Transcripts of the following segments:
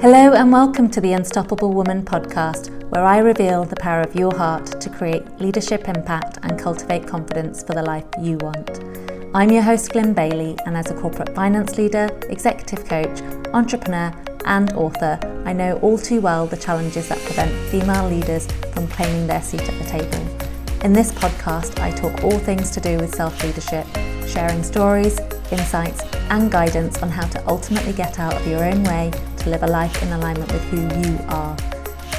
Hello, and welcome to the Unstoppable Woman podcast, where I reveal the power of your heart to create leadership impact and cultivate confidence for the life you want. I'm your host, Glyn Bailey, and as a corporate finance leader, executive coach, entrepreneur, and author, I know all too well the challenges that prevent female leaders from claiming their seat at the table. In this podcast, I talk all things to do with self leadership, sharing stories, insights, and guidance on how to ultimately get out of your own way to live a life in alignment with who you are.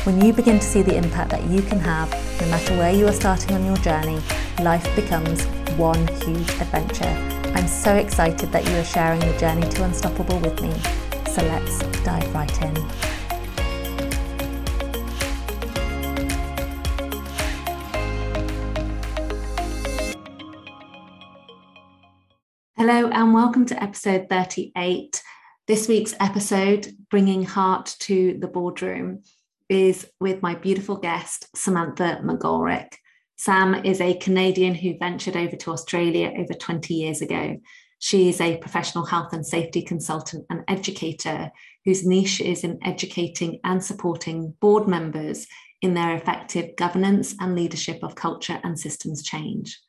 When you begin to see the impact that you can have, no matter where you are starting on your journey, life becomes one huge adventure. I'm so excited that you are sharing the journey to Unstoppable with me. So let's dive right in. Hello, and welcome to episode 38. This week's episode, Bringing Heart to the Boardroom, is with my beautiful guest, Samantha McGoldrick. Sam is a Canadian who ventured over to Australia over 20 years ago. She is a professional health and safety consultant and educator whose niche is in educating and supporting board members in their effective governance and leadership of culture and systems change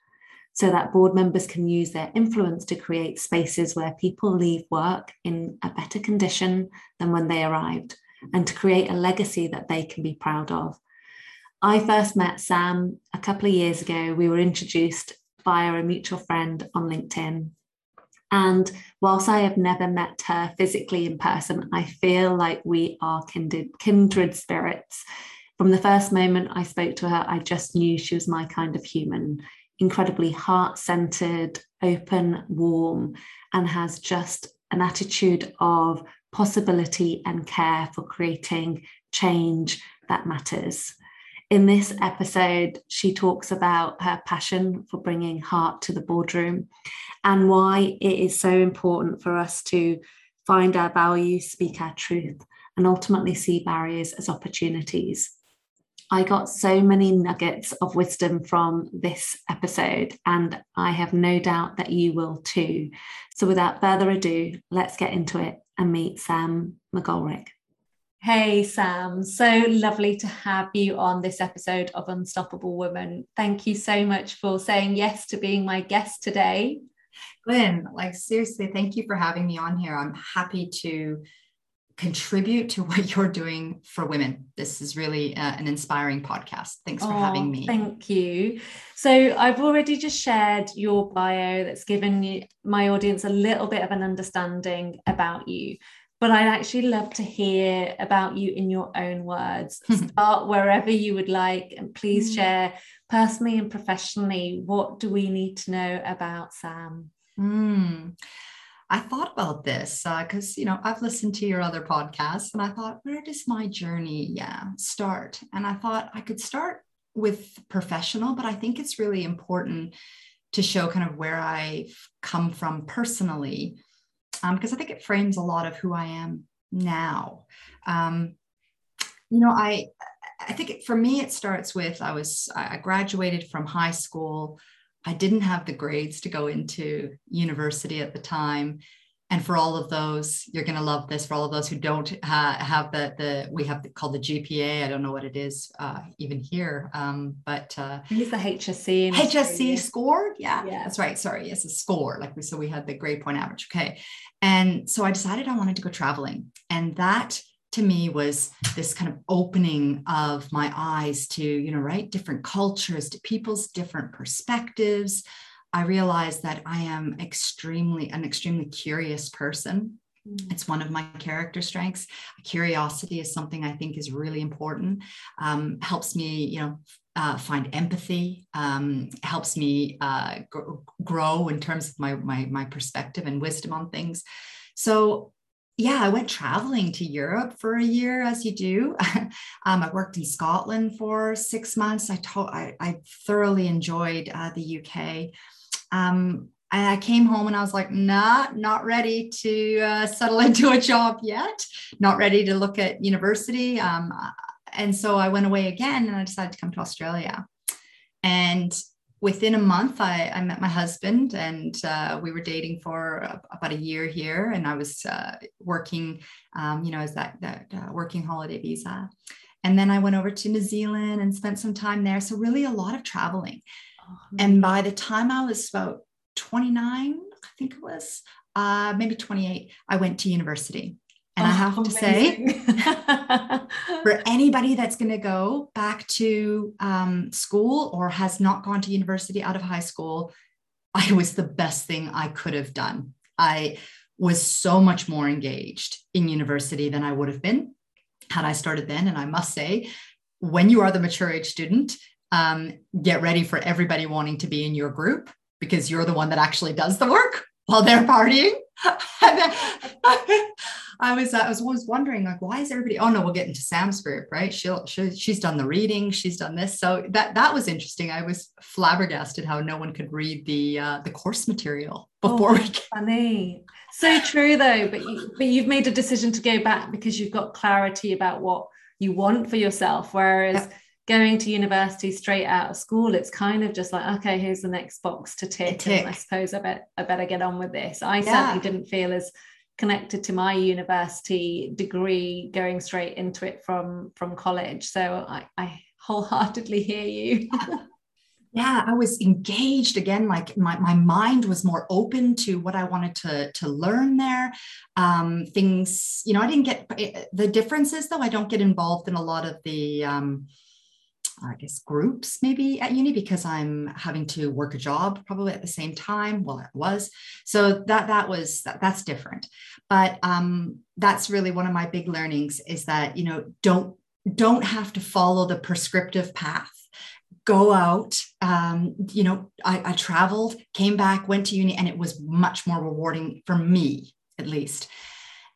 so that board members can use their influence to create spaces where people leave work in a better condition than when they arrived and to create a legacy that they can be proud of. I first met Sam a couple of years ago. We were introduced via a mutual friend on LinkedIn. And whilst I have never met her physically in person, I feel like we are kindred, kindred spirits. From the first moment I spoke to her, I just knew she was my kind of human incredibly heart centered, open, warm, and has just an attitude of possibility and care for creating change that matters. In this episode, she talks about her passion for bringing heart to the boardroom and why it is so important for us to find our values, speak our truth, and ultimately see barriers as opportunities. I got so many nuggets of wisdom from this episode, and I have no doubt that you will too. So, without further ado, let's get into it and meet Sam McGoldrick. Hey, Sam, so lovely to have you on this episode of Unstoppable Women. Thank you so much for saying yes to being my guest today. Glyn, like seriously, thank you for having me on here. I'm happy to contribute to what you're doing for women. This is really uh, an inspiring podcast. Thanks for oh, having me. Thank you. So, I've already just shared your bio that's given you, my audience a little bit of an understanding about you. But I'd actually love to hear about you in your own words. Start wherever you would like, and please mm. share personally and professionally what do we need to know about Sam? Mm. I thought about this because uh, you know I've listened to your other podcasts, and I thought, where does my journey, yeah, start? And I thought I could start with professional, but I think it's really important to show kind of where I've come from personally, because um, I think it frames a lot of who I am now. Um, you know, I I think it, for me it starts with I was I graduated from high school. I didn't have the grades to go into university at the time. And for all of those, you're going to love this. For all of those who don't uh, have the, the we have the, called the GPA. I don't know what it is uh, even here, um, but uh, use the HSC. HSC score. Yeah, yeah, that's right. Sorry, yes, a score. Like we so we had the grade point average. Okay, and so I decided I wanted to go traveling, and that to me was this kind of opening of my eyes to you know right different cultures to people's different perspectives. I realized that i am extremely an extremely curious person. Mm. it's one of my character strengths. Curiosity is something i think is really important. Um, helps me you know uh, find empathy um, helps me uh, grow in terms of my, my my perspective and wisdom on things. So yeah, I went traveling to Europe for a year, as you do. um, I worked in Scotland for six months. I, told, I, I thoroughly enjoyed uh, the UK. Um, and I came home and I was like, nah, not ready to uh, settle into a job yet, not ready to look at university. Um, and so I went away again and I decided to come to Australia. And within a month, I, I met my husband and uh, we were dating for about a year here. And I was uh, working, um, you know, as that, that uh, working holiday visa. And then I went over to New Zealand and spent some time there. So, really, a lot of traveling. Oh, and by the time I was about 29, I think it was, uh, maybe 28, I went to university. And oh, I have amazing. to say, for anybody that's going to go back to um, school or has not gone to university out of high school, I was the best thing I could have done. I was so much more engaged in university than I would have been had I started then. And I must say, when you are the mature age student, um, get ready for everybody wanting to be in your group because you're the one that actually does the work while they're partying. I was I was always wondering like why is everybody oh no we'll get into Sam's group right? She'll she, she's done the reading she's done this. So that that was interesting. I was flabbergasted how no one could read the uh, the course material before oh, we funny. So true though but you, but you've made a decision to go back because you've got clarity about what you want for yourself whereas yeah going to university straight out of school it's kind of just like okay here's the next box to tick, tick. and i suppose i bet i better get on with this i yeah. certainly didn't feel as connected to my university degree going straight into it from from college so i, I wholeheartedly hear you yeah i was engaged again like my, my mind was more open to what i wanted to to learn there um, things you know i didn't get eh, the differences though i don't get involved in a lot of the um, I guess groups maybe at uni because I'm having to work a job probably at the same time. Well, it was so that that was that, that's different, but um, that's really one of my big learnings is that you know don't don't have to follow the prescriptive path. Go out. Um, you know, I, I traveled, came back, went to uni, and it was much more rewarding for me at least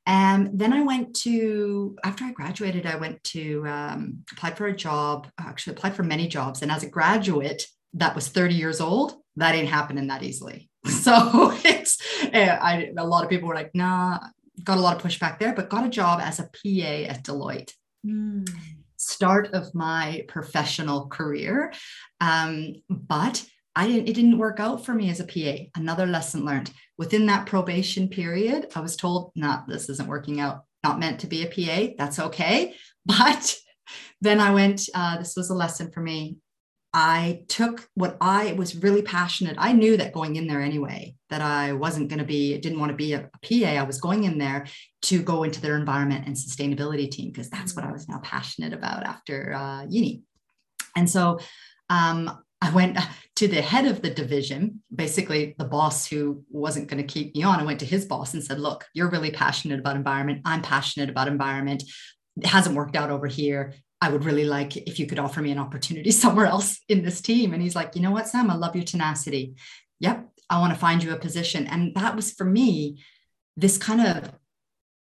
and then I went to, after I graduated, I went to um, applied for a job, actually applied for many jobs. And as a graduate that was 30 years old, that ain't happening that easily. So it's, eh, I, a lot of people were like, nah, got a lot of pushback there, but got a job as a PA at Deloitte. Mm. Start of my professional career. Um, but I didn't, it didn't work out for me as a PA. Another lesson learned within that probation period, I was told, not this isn't working out, not meant to be a PA. That's okay. But then I went, uh, this was a lesson for me. I took what I was really passionate. I knew that going in there anyway, that I wasn't going to be, didn't want to be a, a PA. I was going in there to go into their environment and sustainability team because that's what I was now passionate about after uh, uni. And so um, I went to the head of the division, basically the boss who wasn't going to keep me on. I went to his boss and said, Look, you're really passionate about environment. I'm passionate about environment. It hasn't worked out over here. I would really like if you could offer me an opportunity somewhere else in this team. And he's like, You know what, Sam? I love your tenacity. Yep, I want to find you a position. And that was for me this kind of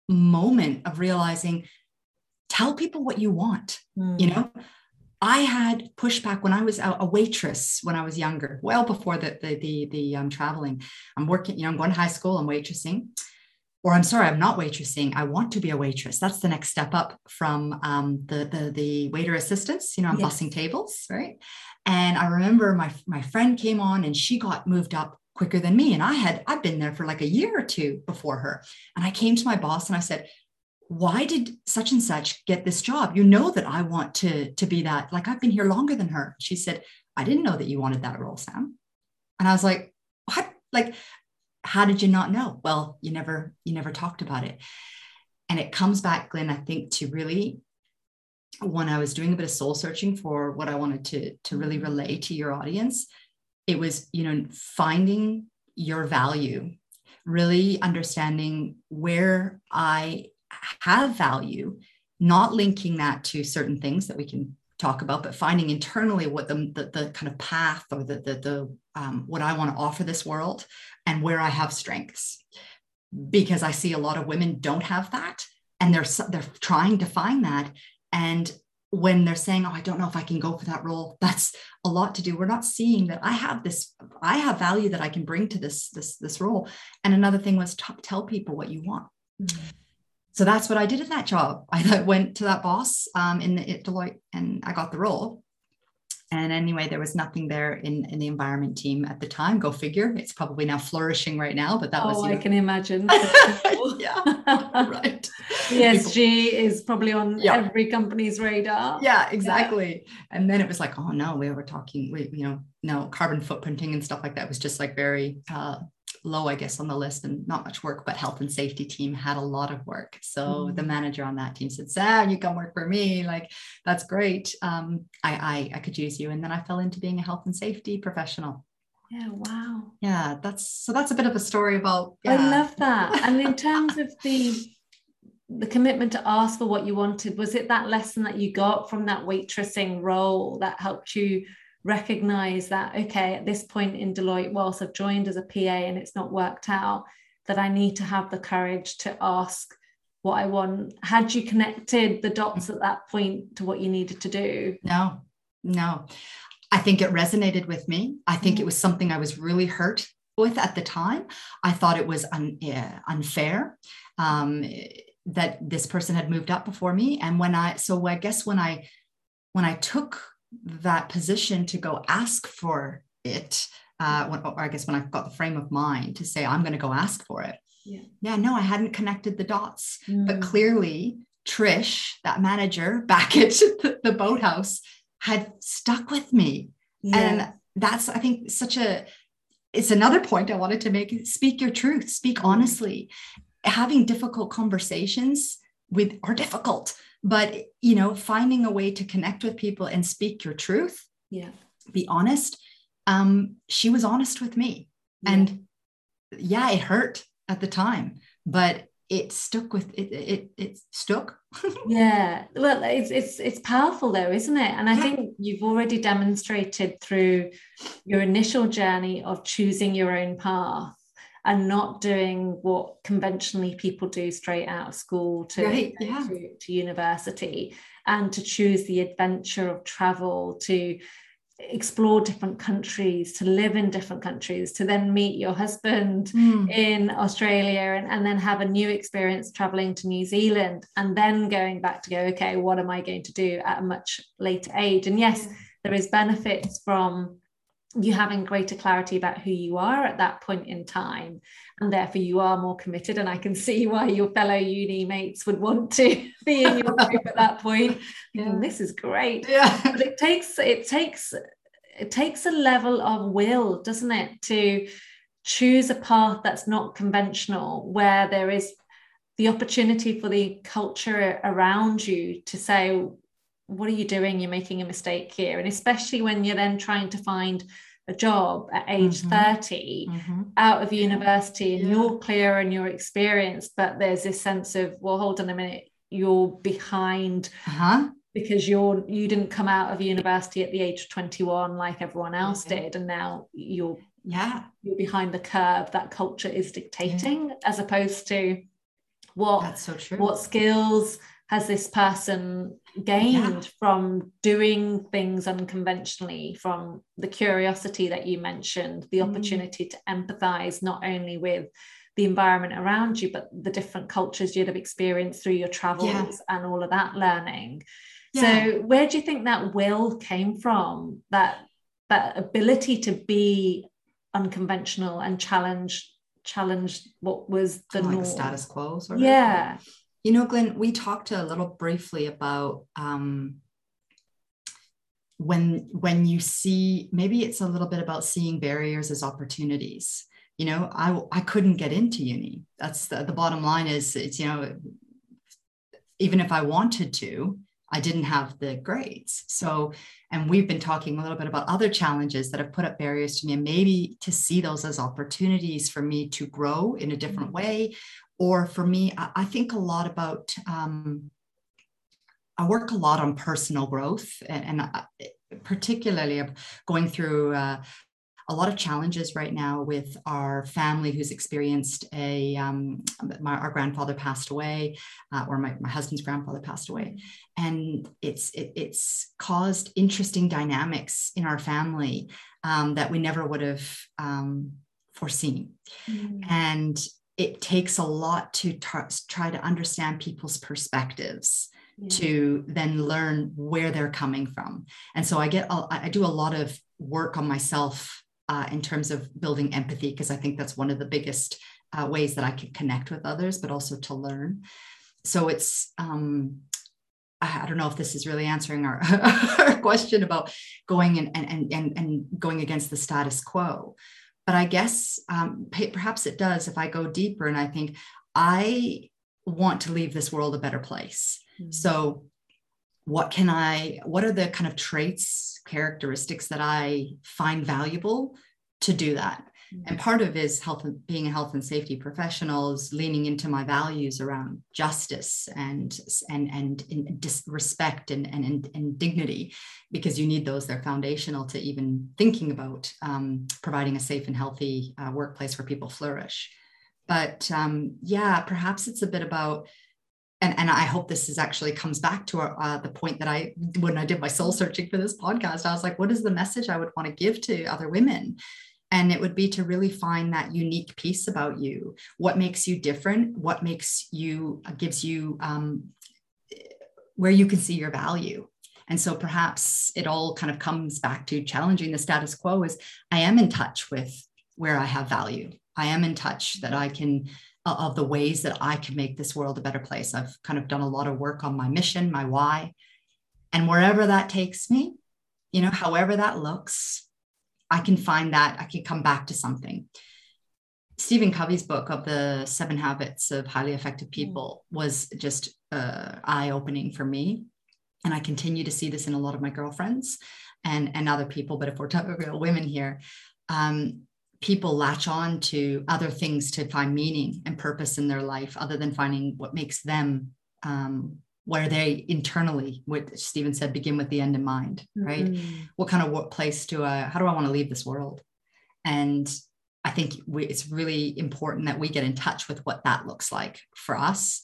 moment of realizing tell people what you want. Mm. You know, I had pushback when I was a, a, waitress when I was younger, well before the the the, the um, traveling. I'm working, you know, I'm going to high school. I'm waitressing, or I'm sorry, I'm not waitressing. I want to be a waitress. That's the next step up from um, the the the waiter assistants. You know, I'm yes. bussing tables, right? And I remember my my friend came on and she got moved up quicker than me, and I had I'd been there for like a year or two before her. And I came to my boss and I said, why did such and such get this job? You know that i want to to be that like i've been here longer than her. She said i didn't know that you wanted that role sam. And i was like what? Like how did you not know? Well you never you never talked about it. And it comes back glyn i think to really when i was doing a bit of soul searching for what i wanted to to really mm-hmm. relay to your audience it was you know finding your value really understanding where i have value, not linking that to certain things that we can talk about, but finding internally what the, the, the kind of path or the, the, the um, what I want to offer this world and where I have strengths. Because I see a lot of women don't have that and they're, they're trying to find that. And when they're saying, oh, I don't know if I can go for that role, that's a lot to do. We're not seeing that I have this, I have value that I can bring to this, this, this role. And another thing was to tell people what you want. Mm-hmm so that's what I did in that job. I went to that boss um, in the, at Deloitte and I got the role. And anyway, there was nothing there in, in the environment team at the time. Go figure. It's probably now flourishing right now, but that oh, was. I know, can imagine. yeah, right. ESG is probably on yeah. every company's radar. Yeah, exactly. Yeah. And then it was like, oh no, we were talking, we, you know, no carbon footprinting and stuff like that was just like very uh, low, I guess, on the list and not much work, but health and safety team had a lot of work. So mm-hmm. the manager on that team said, Sam, you come work for me. Like, that's great. Um, I, I, I could use you. And then I fell into being a health and safety professional. Yeah, wow. Yeah, that's so that's a bit of a story about yeah. I love that. And in terms of the the commitment to ask for what you wanted, was it that lesson that you got from that waitressing role that helped you recognize that okay at this point in deloitte whilst i've joined as a pa and it's not worked out that i need to have the courage to ask what i want. Had you connected the dots at that point to what you needed to do? No no. I think it resonated with me. I think mm-hmm. it was something i was really hurt with at the time. I thought it was un, uh, unfair um, that this person had moved up before me. And when i so i guess when i when i took that position to go ask for it uh, when, or I guess when I've got the frame of mind to say I'm going to go ask for it. Yeah. yeah, no, I hadn't connected the dots, mm. but clearly Trish, that manager back at the, the boathouse, had stuck with me, yeah. and that's I think such a. It's another point I wanted to make. Speak your truth. Speak mm. honestly. Having difficult conversations with are difficult but you know finding a way to connect with people and speak your truth yeah. be honest um she was honest with me. Yeah. and yeah it hurt at the time but it stuck with it it, it stuck. Yeah. Well it's it's it's powerful though isn't it? And i yeah. think you've already demonstrated through your initial journey of choosing your own path and not doing what conventionally people do straight out of school to, right, yeah. to, to university and to choose the adventure of travel to explore different countries to live in different countries to then meet your husband mm. in australia and, and then have a new experience traveling to new zealand and then going back to go okay what am i going to do at a much later age and yes there is benefits from you having greater clarity about who you are at that point in time and therefore you are more committed and i can see why your fellow uni mates would want to be in your group at that point yeah. this is great yeah but it takes it takes it takes a level of will doesn't it to choose a path that's not conventional where there is the opportunity for the culture around you to say what are you doing? You're making a mistake here. And especially when you're then trying to find a job at age mm-hmm. 30 mm-hmm. out of university and yeah. you're clear in your experience, but there's this sense of, well, hold on a minute, you're behind. Uh-huh. Because you're you didn't come out of university at the age of 21 like everyone else did, and now you're yeah you're behind the curve that culture is dictating, yeah. as opposed to what That's so true. what skills has this person gained yeah. from doing things unconventionally from the curiosity that you mentioned the mm. opportunity to empathize not only with the environment around you but the different cultures you'd have experienced through your travels yeah. and all of that learning yeah. so where do you think that will came from that that ability to be unconventional and challenge challenge what was the, like status quo sort of yeah you know, Glyn, we talked a little briefly about um, when when you see maybe it's a little bit about seeing barriers as opportunities. You know, I I couldn't get into uni. That's the, the bottom line. Is it's you know, even if I wanted to, I didn't have the grades. So, and we've been talking a little bit about other challenges that have put up barriers to me, and maybe to see those as opportunities for me to grow in a different mm-hmm. way or for me, I, I think a lot about, um, I work a lot on personal growth and, and particularly going through uh, a lot of challenges right now with our family who's experienced a um, my, our grandfather passed away uh, or my, my husband's grandfather passed away and it's it, it's caused interesting dynamics in our family um, that we never would have um, foreseen mm. and it takes a lot to t- try to understand people's perspectives yeah. to then learn where they're coming from. And so I get, I do a lot of work on myself uh, in terms of building empathy, because I think that's one of the biggest uh, ways that I can connect with others, but also to learn. So it's, um, I don't know if this is really answering our, our question about going and, and, and, and going against the status quo. But I guess um, perhaps it does if I go deeper and I think I want to leave this world a better place. Mm-hmm. So, what can I, what are the kind of traits, characteristics that I find valuable to do that? And part of is health being a health and safety professional is leaning into my values around justice and and and, and respect and, and and dignity, because you need those. They're foundational to even thinking about um, providing a safe and healthy uh, workplace where people flourish. But um, yeah, perhaps it's a bit about and, and I hope this is actually comes back to uh, the point that I, when I did my soul searching for this podcast, I was like, what is the message I would want to give to other women? And it would be to really find that unique piece about you. What makes you different? What makes you uh, gives you um, where you can see your value. And so perhaps it all kind of comes back to challenging the status quo is i am in touch with where i have value. I am in touch that i can uh, of the ways that i can make this world a better place. I've kind of done a lot of work on my mission my why. And wherever that takes me you know however that looks I can find that, I can come back to something. Stephen Covey's book of the seven habits of highly effective mm. people was just uh, eye opening for me. And I continue to see this in a lot of my girlfriends and, and other people. But if we're talking about women here, um, people latch on to other things to find meaning and purpose in their life other than finding what makes them um, where they internally what stephen said begin with the end in mind right? Mm-hmm. what kind of what place do i how do i want to leave this world? And i think we, it's really important that we get in touch with what that looks like for us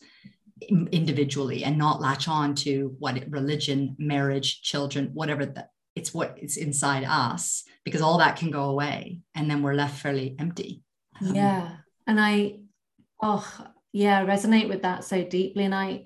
individually and not latch on to what religion marriage children whatever that it's what is inside us because all that can go away and then we're left fairly empty. Um, yeah. And i oh yeah resonate with that so deeply. And i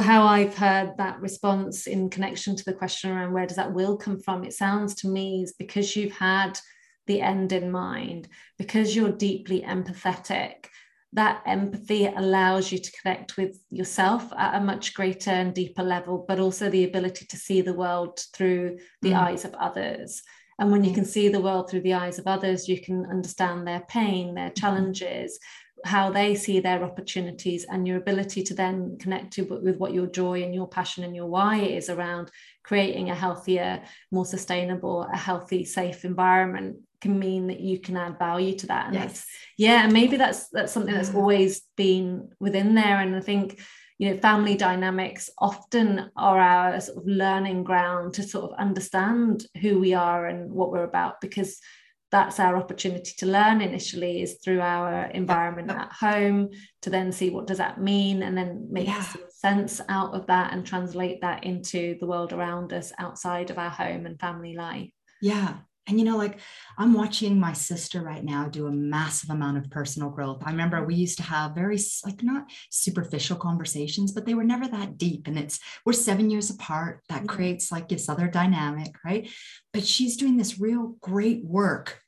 how I've heard that response in connection to the question around where does that will come from, it sounds to me is because you've had the end in mind, because you're deeply empathetic, that empathy allows you to connect with yourself at a much greater and deeper level, but also the ability to see the world through the mm. eyes of others. And when you can see the world through the eyes of others, you can understand their pain, their mm-hmm. challenges, how they see their opportunities and your ability to then connect to with what your joy and your passion and your why is around creating a healthier more sustainable a healthy safe environment can mean that you can add value to that. And yes. yeah and maybe that's that's something that's mm. always been within there. And i think you know family dynamics often are our sort of learning ground to sort of understand who we are and what we're about because that's our opportunity to learn initially is through our environment at home to then see what does that mean and then make yeah. sense out of that and translate that into the world around us outside of our home and family life. Yeah and you know like i'm watching my sister right now do a massive amount of personal growth i remember we used to have very like not superficial conversations but they were never that deep and it's we're seven years apart that mm-hmm. creates like this other dynamic right but she's doing this real great work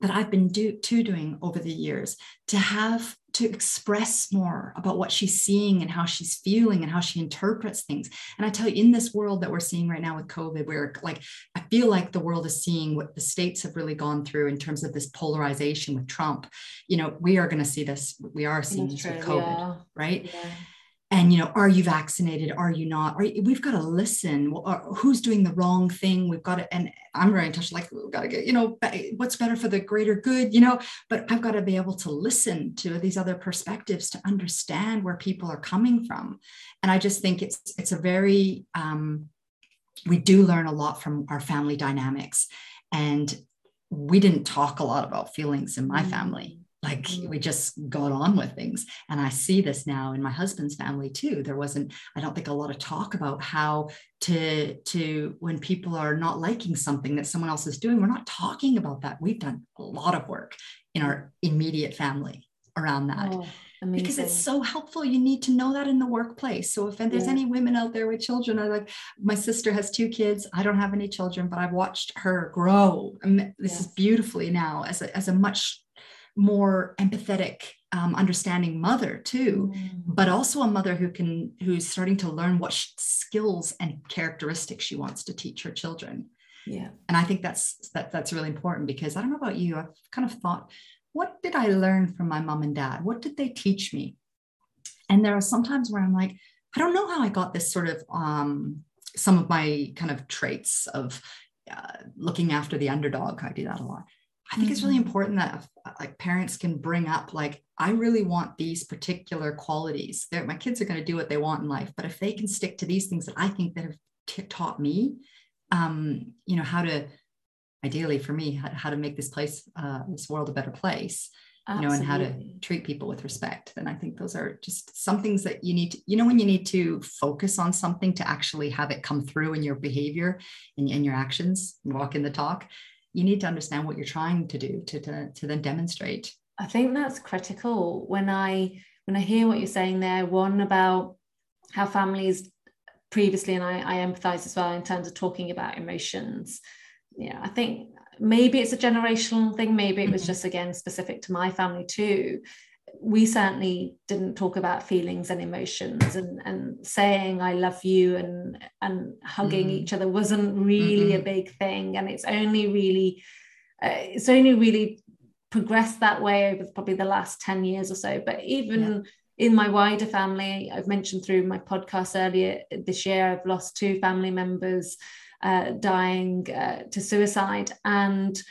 that I've been do, to doing over the years to have to express more about what she's seeing and how she's feeling and how she interprets things. And I tell you, in this world that we're seeing right now with COVID, where like feel like the world is seeing what the states have really gone through in terms of this polarization with Trump. You know, we are going to see this. We are seeing this with COVID, yeah. right? Yeah and you know are you vaccinated are you not are you, we've got to listen who's doing the wrong thing we've got to and i'm very in touch like we've got to get you know what's better for the greater good you know but i've got to be able to listen to these other perspectives to understand where people are coming from and i just think it's it's a very um, we do learn a lot from our family dynamics and we didn't talk a lot about feelings in my mm. family like mm-hmm. we just got on with things and i see this now in my husband's family too there wasn't i don't think a lot of talk about how to to when people are not liking something that someone else is doing we're not talking about that we've done a lot of work in our immediate family around that oh. Amazing. because it's so helpful. You need to know that in the workplace. So if there's yeah. any women out there with children, I like my sister has two kids. I don't have any children, but I've watched her grow. this yes. is beautifully now as a, as a much more empathetic um, understanding mother too mm. but also a mother who can who's starting to learn what skills and characteristics she wants to teach her children yeah and i think that's that that's really important because i don't know about you i've kind of thought what did i learn from my mom and dad what did they teach me and there are sometimes where i'm like i don't know how i got this sort of um some of my kind of traits of uh, looking after the underdog i do that a lot I think mm-hmm. it's really mm-hmm. important that uh, like parents can bring up like I really want these particular qualities. That my kids are going to do what they want in life, but if they can stick to these things that I think that have t- taught me, um, you know, how to ideally for me how, how to make this place, uh, this world a better place. Absolutely. You know, and how to treat people with respect. then I think those are just some things that you need to, you know, when you need to focus on something to actually have it come through in your behavior and in, in your actions, walk in the talk you need to understand what you're trying to do to, to, to then demonstrate i think that's critical when i when i hear what you're saying there one about how families previously and I, I empathize as well in terms of talking about emotions yeah i think maybe it's a generational thing maybe it was mm-hmm. just again specific to my family too we certainly didn't talk about feelings and emotions and, and saying I love you and and hugging mm. each other wasn't really mm-hmm. a big thing and it's only really uh, it's only really progressed that way over probably the last 10 years or so but even yeah. in my wider family I've mentioned through my podcast earlier this year I've lost two family members uh, dying uh, to suicide and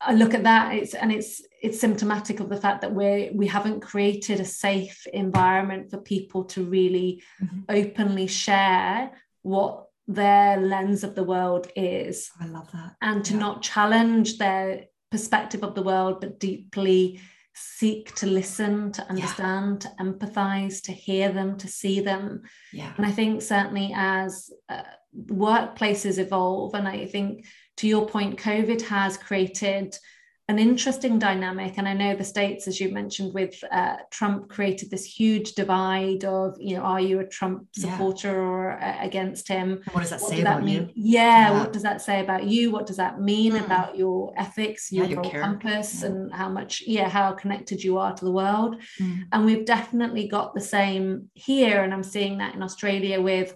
I look at that it's and it's it's symptomatic of the fact that we we haven't created a safe environment for people to really mm-hmm. openly share what their lens of the world is. I love that. And to yeah. not challenge their perspective of the world, but deeply seek to listen, to understand, yeah. to empathize, to hear them, to see them. Yeah. And I think certainly as uh, workplaces evolve, and I think to your point, COVID has created an interesting dynamic. And I know the states, as you mentioned, with uh, Trump, created this huge divide of, you know, are you a Trump supporter yeah. or uh, against him? What does that what say does about mean? you? Yeah, yeah, what does that say about you? What does that mean mm. about your ethics, your, yeah, your compass, and how much, yeah, how connected you are to the world? Mm. And we've definitely got the same here, and I'm seeing that in Australia with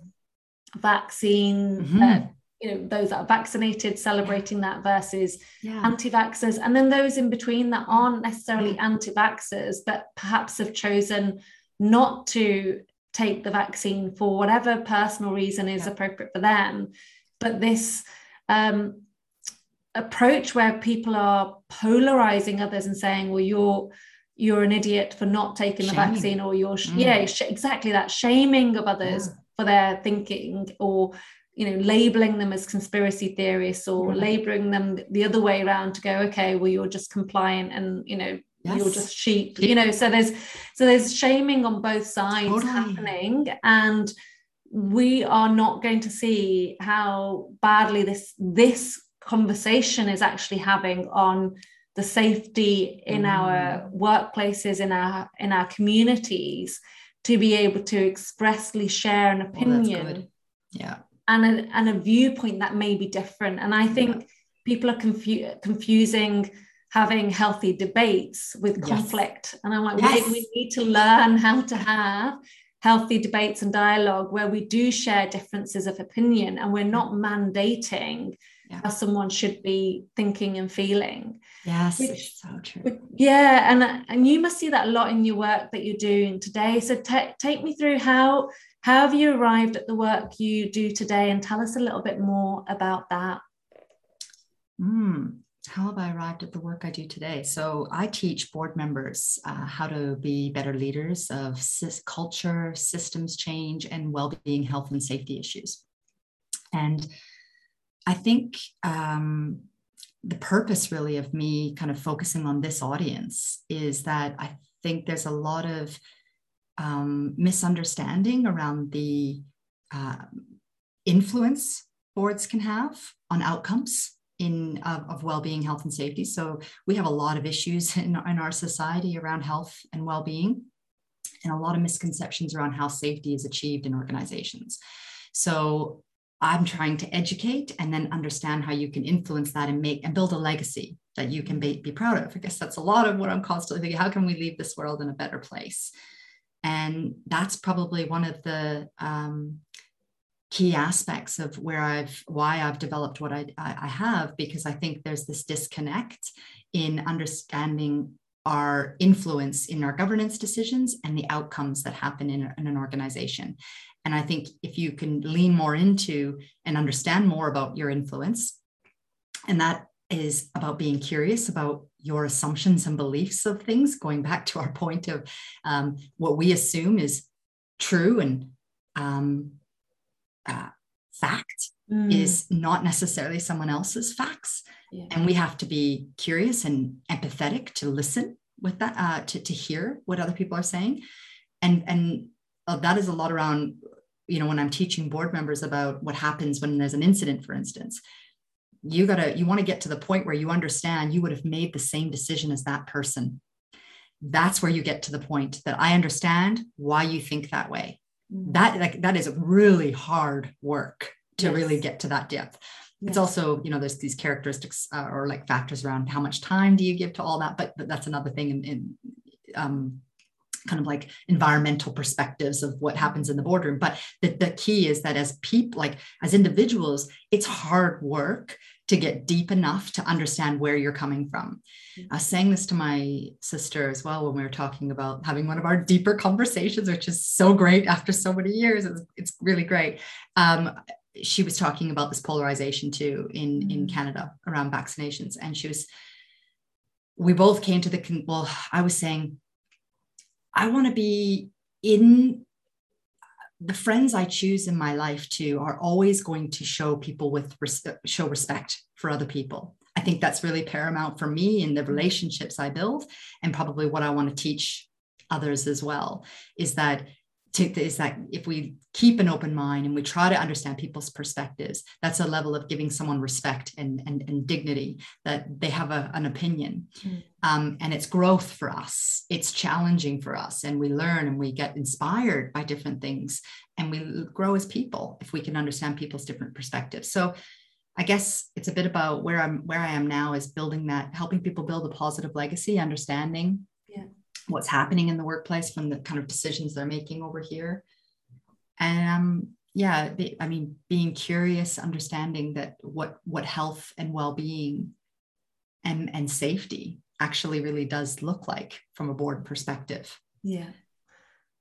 vaccine. Mm-hmm. Uh, you know those that are vaccinated celebrating that versus yeah. anti-vaxxers and then those in between that aren't necessarily anti-vaxxers but perhaps have chosen not to take the vaccine for whatever personal reason is yeah. appropriate for them but this um, approach where people are polarizing others and saying well you're you're an idiot for not taking the vaccine or you're mm. yeah sh- exactly that shaming of others yeah. for their thinking or you know labeling them as conspiracy theorists or mm-hmm. labeling them the other way around to go okay well you're just compliant and you know yes. you're just sheep you know so there's so there's shaming on both sides totally. happening and we are not going to see how badly this this conversation is actually having on the safety in mm. our workplaces in our in our communities to be able to expressly share an opinion yeah and a, and a viewpoint that may be different. And I think people are confu- confusing having healthy debates with conflict. Yes. And I'm like, yes. we need to learn how to have healthy debates and dialogue where we do share differences of opinion and we're not mandating yeah. how someone should be thinking and feeling. Yes, which, so true. yeah, and and you must see that a lot in your work that you're doing today. So t- take me through how how have you arrived at the work you do today? And tell us a little bit more about that. Mm, how have I arrived at the work I do today? So I teach board members uh, how to be better leaders of culture, systems change, and well-being, health, and safety issues. And I think um, the purpose really of me kind of focusing on this audience is that I think there's a lot of um, misunderstanding around the uh, influence boards can have on outcomes in of, of well-being health and safety. So we have a lot of issues in, in our society around health and well-being and a lot of misconceptions around how safety is achieved in organizations. So i'm trying to educate and then understand how you can influence that and make and build a legacy that you can be, be proud of. I guess that's a lot of what i'm constantly thinking how can we leave this world in a better place and that's probably one of the um, key aspects of where I've why I've developed what I, I have because I think there's this disconnect in understanding our influence in our governance decisions and the outcomes that happen in, in an organization. And I think if you can lean more into and understand more about your influence, and that is about being curious about your assumptions and beliefs of things, going back to our point of um, what we assume is true and um, uh, fact mm. is not necessarily someone else's facts. Yeah. And we have to be curious and empathetic to listen with that, uh, to, to hear what other people are saying. And, and uh, that is a lot around, you know, when I'm teaching board members about what happens when there's an incident, for instance, you gotta, you want to get to the point where you understand you would have made the same decision as that person. That's where you get to the point that I understand why you think that way that like that is really hard work to yes. really get to that depth yes. it's also you know there's these characteristics uh, or like factors around how much time do you give to all that but, but that's another thing in, in um, kind of like environmental perspectives of what happens in the boardroom but the, the key is that as people like as individuals it's hard work to get deep enough to understand where you're coming from. Mm-hmm. I was saying this to my sister as well when we were talking about having one of our deeper conversations, which is so great after so many years. It's, it's really great. Um, she was talking about this polarization too in, mm-hmm. in Canada around vaccinations. And she was, we both came to the, well, I was saying, I want to be in the friends I choose in my life too are always going to show people with show respect for other people. I think that's really paramount for me in the relationships I build, and probably what I want to teach others as well is that to, is that if we keep an open mind and we try to understand people's perspectives, that's a level of giving someone respect and, and, and dignity that they have a, an opinion. Mm. Um, and it's growth for us. It's challenging for us. And we learn and we get inspired by different things and we grow as people if we can understand people's different perspectives. So I guess it's a bit about where I'm where I am now is building that, helping people build a positive legacy, understanding what's happening in the workplace from the kind of decisions they're making over here. And um, yeah i mean being curious understanding that what what health and well-being and and safety actually really does look like from a board perspective. Yeah.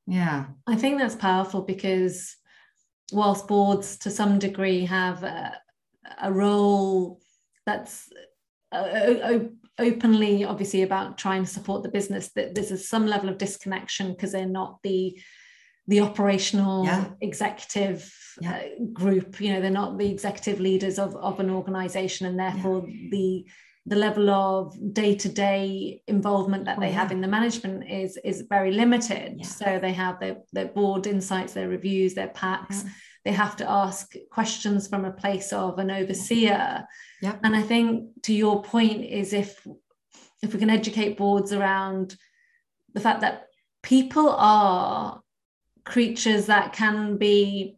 Yeah. I think that's powerful because whilst boards to some degree have a, a role that's uh, openly obviously about trying to support the business that there's a, some level of disconnection because they're not the the operational yeah. executive yeah. Uh, group you know they're not the executive leaders of, of an organization and therefore yeah. the the level of day-to-day involvement that oh, they have in the management is is very limited so they have their, their board insights their reviews their packs they have to ask questions from a place of an overseer yeah. and i think to your point is if if we can educate boards around the fact that people are creatures that can be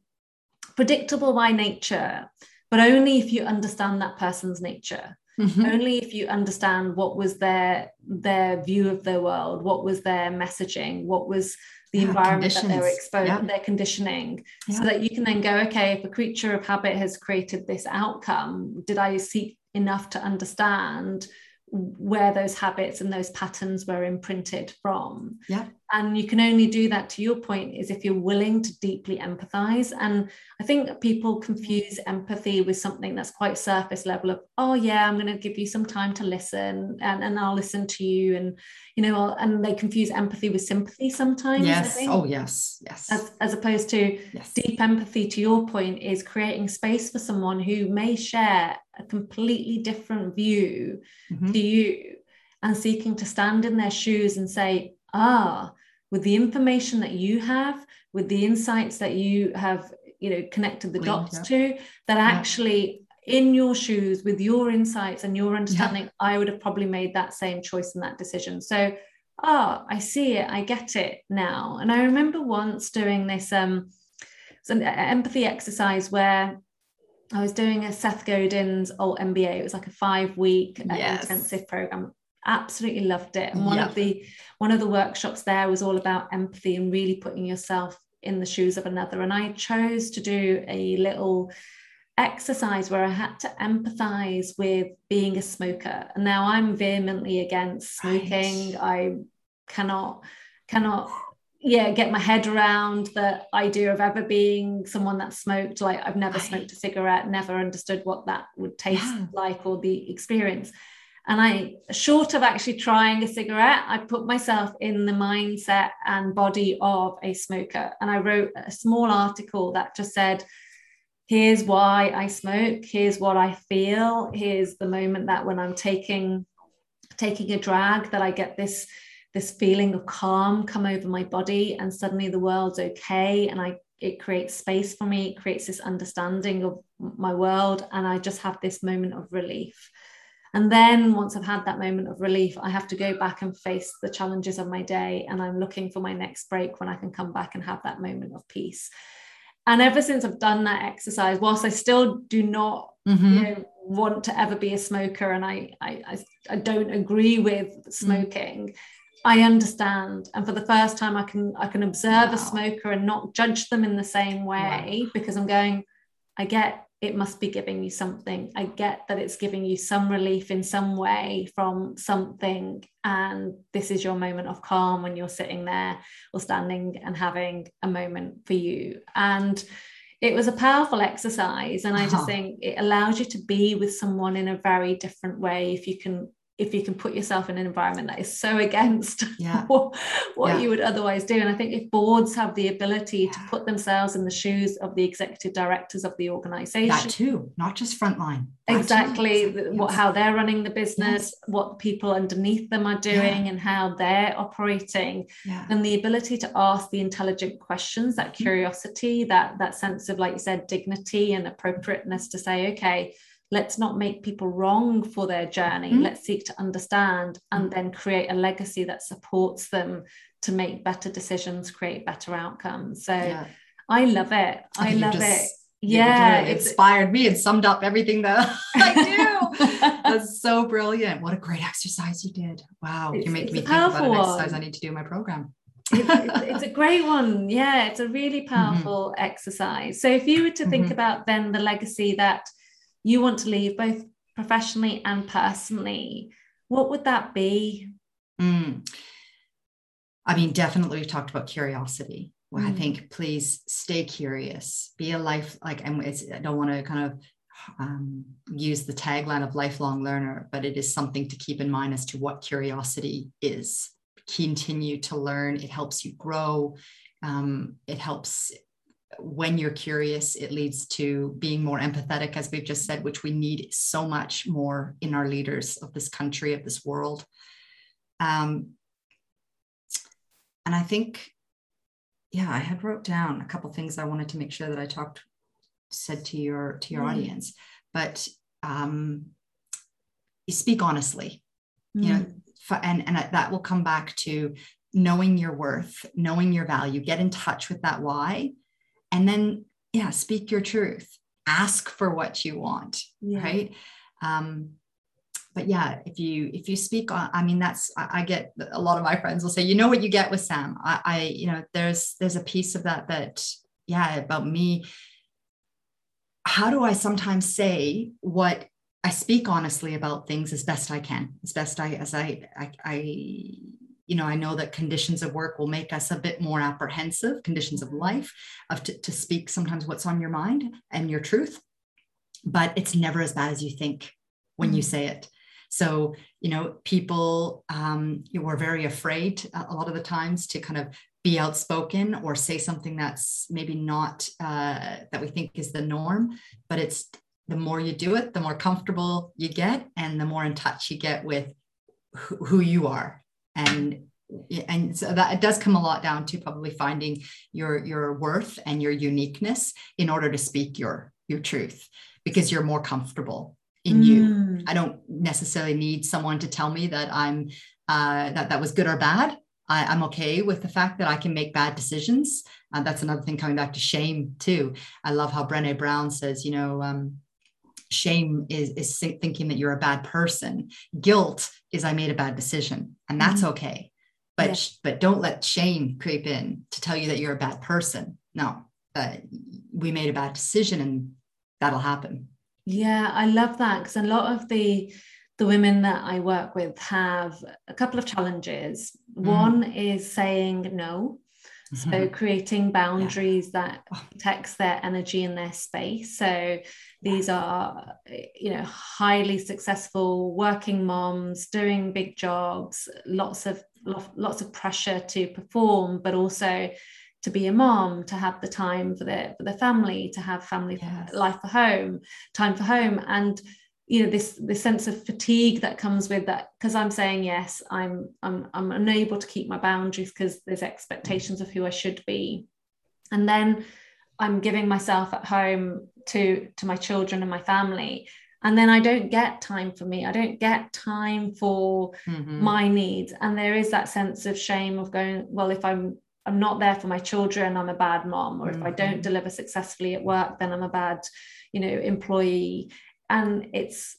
predictable by nature but only if you understand that person's nature Mm-hmm. only if you understand what was their their view of their world what was their messaging what was the yeah, environment that they were exposed yeah. their conditioning yeah. so that you can then go okay if a creature of habit has created this outcome did i seek enough to understand where those habits and those patterns were imprinted from. Yeah. And you can only do that to your point is if you're willing to deeply empathize. And i think people confuse empathy with something that's quite surface level of oh yeah i'm going to give you some time to listen and, and i'll listen to you and you know and they confuse empathy with sympathy sometimes yes. oh yes. Yes. As, as opposed to yes. deep empathy to your point is creating space for someone who may share a completely different view mm-hmm. to you and seeking to stand in their shoes and say ah, with the information that you have, with the insights that you have, you know, connected the dots yeah. to, that actually in your shoes with your insights and your understanding, yeah. I would have probably made that same choice and that decision. So, oh, I see it, I get it now. And I remember once doing this um, an empathy exercise where I was doing a Seth Godin's altMBA. It was like a five week uh, yes. intensive program. Absolutely loved it. And one yep. of the one of the workshops there was all about empathy and really putting yourself in the shoes of another. And I chose to do a little exercise where I had to empathize with being a smoker. And now I'm vehemently against smoking. Right. I cannot cannot yeah get my head around the idea of ever being someone that smoked. Like i've never right. smoked a cigarette never understood what that would taste yeah. like or the experience. And i short of actually trying a cigarette i put myself in the mindset and body of a smoker. And i wrote a small article that just said here's why i smoke. Here's what i feel. Here's the moment that when i'm taking taking a drag that i get this this feeling of calm come over my body and suddenly the world's okay and i it creates space for me it creates this understanding of my world and i just have this moment of relief and then once i've had that moment of relief i have to go back and face the challenges of my day and i'm looking for my next break when i can come back and have that moment of peace and ever since i've done that exercise whilst i still do not mm-hmm. you know, want to ever be a smoker and I, I i don't agree with mm. smoking I understand. And for the first time I can I can observe wow. a smoker and not judge them in the same way wow. because I'm going, I get it must be giving you something. I get that it's giving you some relief in some way from something. And this is your moment of calm when you're sitting there or standing and having a moment for you. And it was a powerful exercise. And I just uh-huh. think it allows you to be with someone in a very different way if you can if you can put yourself in an environment that is so against yeah. what, what yeah. you would otherwise do. And I think if boards have the ability yeah. to put themselves in the shoes of the executive directors of the organization, that too, not just frontline. Exactly, yes. what how they're running the business, yes. what people underneath them are doing, and how they're operating, and the ability to ask the intelligent questions, that mm-hmm. curiosity, that that sense of, like you said, dignity and appropriateness to say, okay let's not make people wrong for their journey mm-hmm. let's seek to understand and mm-hmm. then create a legacy that supports them to make better decisions create better outcomes so yeah. i love it i, I love just, it yeah it inspired me and summed up everything that i do that's so brilliant what a great exercise you did wow you're making me think about an exercise i need to do in my program it's, it's, a great one yeah it's a really mm-hmm. powerful mm-hmm. exercise so if you were to think mm-hmm. about then the legacy that you want to leave both professionally and personally, what would that be? Mm. I mean, definitely we've talked about curiosity. Well, mm. I think please stay curious, be a life like, and I don't want to kind of um, use the tagline of lifelong learner, but it is something to keep in mind as to what curiosity is. Continue to learn. It helps you grow. Um, it helps when you're curious, it leads to being more empathetic, as we've just said, which we need so much more in our leaders of this country, of this world. Um, and I think, yeah, I had wrote down a couple things I wanted to make sure that I talked, said to your to your mm. audience, but um, you speak honestly, mm. you know, mm. and and that will come back to knowing your worth, knowing your value. Get in touch with that why and then yeah speak your truth. Ask for what you want yeah. right? Um but yeah if you if you speak on i mean that's I, I, get a lot of my friends will say you know what you get with sam? I, I you know there's there's a piece of that that yeah about me. How do i sometimes say what i speak honestly about things as best i can as best i as i i, I you know, I know that conditions of work will make us a bit more apprehensive, conditions of life, of to, to speak sometimes what's on your mind and your truth. But it's never as bad as you think when you mm. say it. So, you know, people um, you are very afraid a lot of the times to kind of be outspoken or say something that's maybe not uh, that we think is the norm. But it's the more you do it, the more comfortable you get, and the more in touch you get with who you are and and so that it does come a lot down to probably finding your your worth and your uniqueness in order to speak your your truth because you're more comfortable in mm. you. I don't necessarily need someone to tell me that I'm uh, that that was good or bad. I, am okay with the fact that I can make bad decisions. Uh, that's another thing coming back to shame too. I love how Brené Brown says, you know, um, shame is is thinking that you're a bad person. Guilt is I made a bad decision, and that's mm-hmm. okay. But yeah. but don't let shame creep in to tell you that you're a bad person. No, uh, we made a bad decision, and that'll happen. Yeah, I love that because a lot of the the women that I work with have a couple of challenges. Mm. One is saying no. Mm-hmm. So creating boundaries yeah. that oh. protects their energy and their space. So these are, you know, highly successful working moms doing big jobs, lots of lots of pressure to perform, but also to be a mom, to have the time for the for the family, to have family yes. life for home, time for home, and you know this this sense of fatigue that comes with that because i'm saying yes i'm i'm i'm unable to keep my boundaries because there's expectations of who i should be and then i'm giving myself at home to to my children and my family and then i don't get time for me i don't get time for mm-hmm. my needs and there is that sense of shame of going well if i'm i'm not there for my children i'm a bad mom or mm-hmm. if i don't mm-hmm. deliver successfully at work then i'm a bad you know employee and it's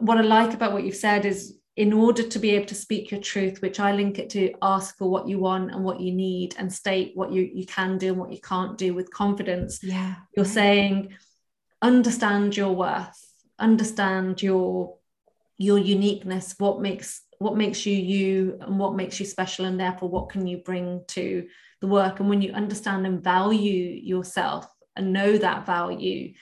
what I like about what you've said is in order to be able to speak your truth, which I link it to ask for what you want and what you need and state what you, you can do and what you can't do with confidence. Yeah. You're saying, understand your worth, understand your your uniqueness, what makes what makes you you and what makes you special, and therefore what can you bring to the work. And when you understand and value yourself and know that value,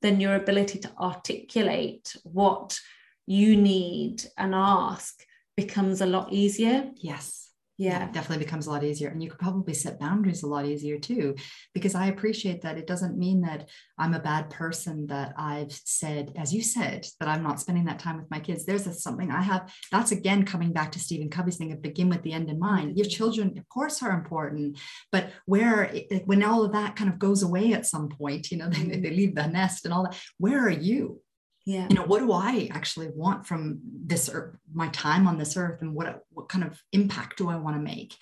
then your ability to articulate what you need and ask becomes a lot easier. Yes. Yeah. yeah. definitely becomes a lot easier. And you could probably set boundaries a lot easier too, because I appreciate that it doesn't mean that I'm a bad person that I've said, as you said, that I'm not spending that time with my kids. There's a, something I have. That's again coming back to Stephen Covey's thing of begin with the end in mind. Your mm-hmm. children, of course, are important, but where, when all of that kind of goes away at some point, you know, they, they leave the nest and all that, where are you? Yeah. You know what do i actually want from this earth my time on this earth and what what kind of impact do i want to make?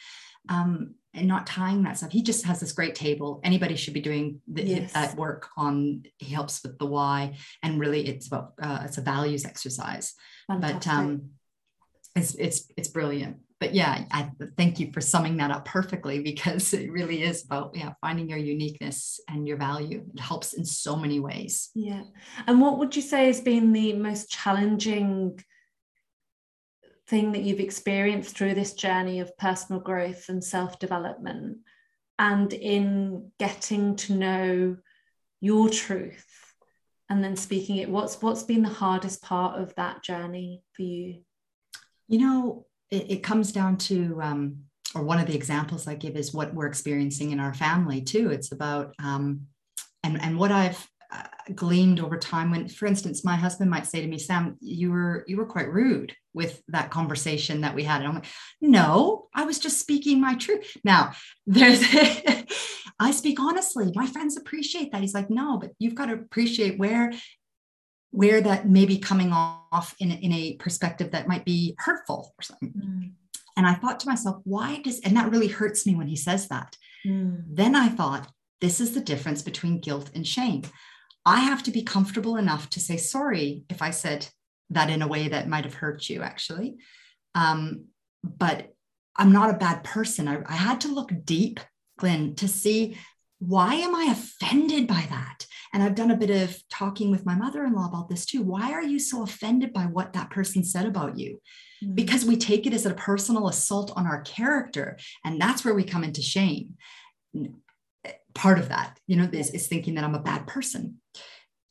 Um, and not tying that stuff. He just has this great table. Anybody should be doing the, yes. that work on he helps with the why and really it's about uh, it's a values exercise. Fantastic. but um it's it's it's brilliant but yeah, I thank you for summing that up perfectly because it really is about yeah finding your uniqueness and your value. It helps in so many ways. Yeah, and what would you say has been the most challenging thing that you've experienced through this journey of personal growth and self development, and in getting to know your truth and then speaking it? What's what's been the hardest part of that journey for you? You know, it, it comes down to um, or one of the examples I give is what we're experiencing in our family too. It's about um, and and what I've uh, gleaned over time. When, for instance, my husband might say to me, "Sam, you were you were quite rude with that conversation that we had," and I'm like, "No, I was just speaking my truth." Now, there's I speak honestly. My friends appreciate that. He's like, "No, but you've got to appreciate where where that may be coming off in, in a perspective that might be hurtful or something. Mm. And I thought to myself, why does, and that really hurts me when he says that. Mm. Then I thought, this is the difference between guilt and shame. I have to be comfortable enough to say sorry if I said that in a way that might have hurt you, actually. Um, but I'm not a bad person. I, I had to look deep, Glyn, to see why am I offended by that? And I've done a bit of talking with my mother in law about this too. Why are you so offended by what that person said about you? Mm-hmm. Because we take it as a personal assault on our character. And that's where we come into shame. Part of that, you know, is, is thinking that I'm a bad person.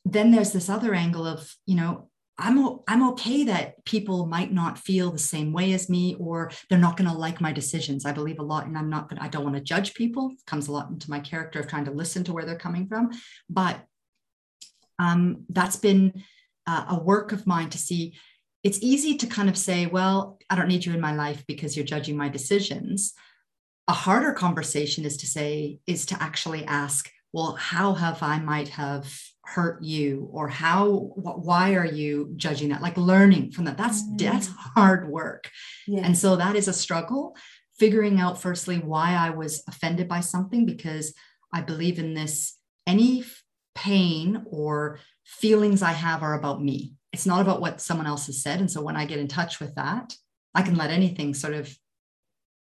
Then there's this other angle of, you know, I'm I'm okay that people might not feel the same way as me or they're not going to like my decisions. I believe a lot and I'm not going. I don't want to judge people. It comes a lot into my character of trying to listen to where they're coming from, but um, that's been uh, a work of mine to see it's easy to kind of say, well, I don't need you in my life because you're judging my decisions. A harder conversation is to say, is to actually ask, well, how have I might have hurt you or how wh- why are you judging that? Like learning from that. That's mm. that's hard work. Yeah. and so that is a struggle figuring out firstly why i was offended by something because i believe in this any pain or feelings i have are about me. It's not about what someone else has said. And so when i get in touch with that i can let anything sort of